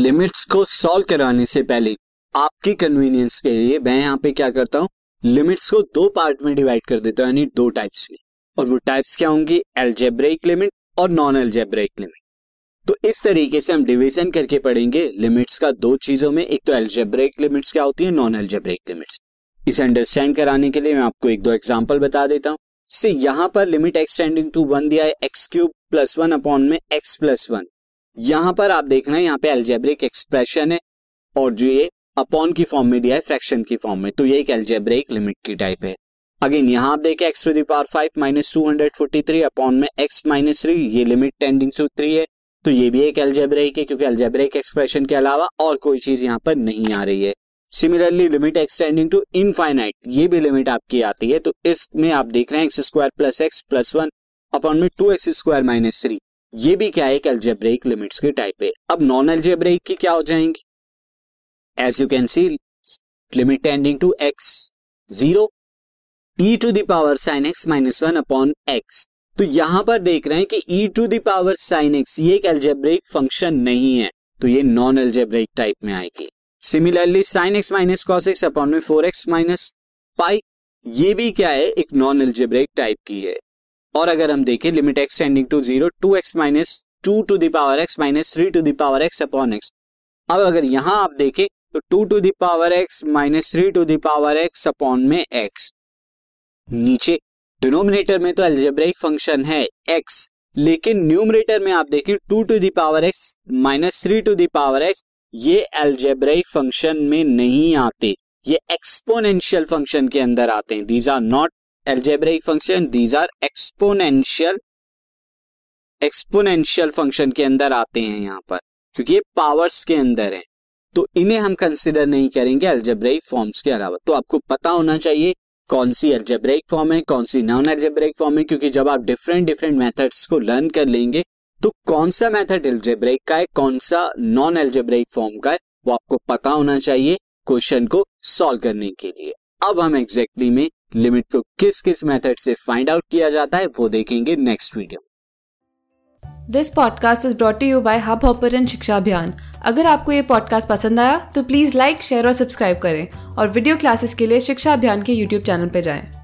Limits को solve कराने से पहले आपकी कन्वीनियंस के लिए मैं यहाँ पे क्या करता हूँ? लिमिट्स को दो पार्ट में डिवाइड कर देता हूँ, यानी दो टाइप्स में। और वो टाइप्स क्या होंगी? एल्जेब्रिक लिमिट और नॉन एल्जेब्रिक लिमिट तो इस तरीके से हम डिवीज़न करके पढ़ेंगे। लिमिट्स का दो चीज़ों में, एक तो एल्जेब्रिक लिमिट्स क्या होती है नॉन एल्जेब्रिक लिमिट्स इसे अंडरस्टैंड कराने के लिए मैं आपको एक दो एग्ज़ाम्पल बता देता हूँ। यहाँ पर लिमिट एक्सटेंडिंग टू वन दिया है X cube plus one upon में एक्स प्लस वन यहाँ पर आप देख रहे हैं, यहाँ पे एल्जेब्रिक एक्सप्रेशन है, और जो ये अपॉन की फॉर्म में दिया है फ्रैक्शन की फॉर्म में तो ये एक एल्जेब्रिक लिमिट की टाइप है। अगेन यहाँ आप देखें X to the power five minus two hundred forty three upon में एक्स माइनस थ्री ये लिमिट टेंडिंग टू थ्री है तो ये भी एक एल्जेब्रिक है, क्योंकि एल्जेब्रिक एक्सप्रेशन के अलावा और कोई चीज़ यहाँ पर नहीं आ रही है। Similarly limit extending to infinite ये भी लिमिट आपकी आती है तो इसमें आप देख रहे हैं X square plus X plus one upon में two X square minus three ये भी क्या है एल्जेब्रिक लिमिट्स के टाइप है अब नॉन एल्जेब्रिक की क्या हो जाएँगी? As you can see limit tending to X zero E to the power sine X minus one upon X तो यहाँ पर देख रहे हैं कि E to the power sine X ये एक एल्जेब्रिक फ़ंक्शन नहीं है। तो ये नॉन एल्जेब्रिक टाइप में आएगी। Similarly sine X minus cos X upon में फोर एक्स माइनस पाई ये भी क्या है? एक नॉन एल्जेब्रिक टाइप की है। और अगर हम देखें limit x tending to zero two x minus two to the power x minus three to the power x upon x अब अगर यहाँ आप देखें तो two to the power x minus three to the power x upon में x नीचे denominator में तो एल्जेब्रिक फ़ंक्शन है एक्स लेकिन न्यूमरेटर में आप देखें two to the power x minus three to the power x ये एल्जेब्रिक फ़ंक्शन में नहीं आते. ये एक्सपोनेंशियल फ़ंक्शन के अंदर आते हैं. These are not algebraic function these are exponential exponential function के अंदर आते हैं यहाँ पर, क्योंकि ये पावर्स के अंदर है। तो इन्हें हम कंसिडर नहीं करेंगे एल्जेब्रिक फॉर्म्स के अलावा। तो आपको पता होना चाहिए कौन सी एल्जेब्रिक फॉर्म है, कौन सी नॉन एल्जेब्रिक फॉर्म है, क्योंकि जब आप डिफरेंट डिफरेंट मेथड्स को लर्न कर लेंगे तो कौन सा मेथड एल्जेब्रिक का है, कौन सा नॉन एल्जेब्रिक फॉर्म का है, वो आपको पता होना चाहिए क्वेश्चन को सॉल्व करने के लिए। अब हम एग्जैक्टली exactly में लिमिट को किस किस मेथड से फाइंड आउट किया जाता है, वो देखेंगे next video this podcast is brought you by Hubhopper Shiksha Abhiyan अगर आपको ये पॉडकास्ट पसंद आया तो प्लीज़ लाइक शेयर और सब्सक्राइब करें और वीडियो क्लासेस के लिए शिक्षा अभियान के यूट्यूब चैनल पर जाएँ।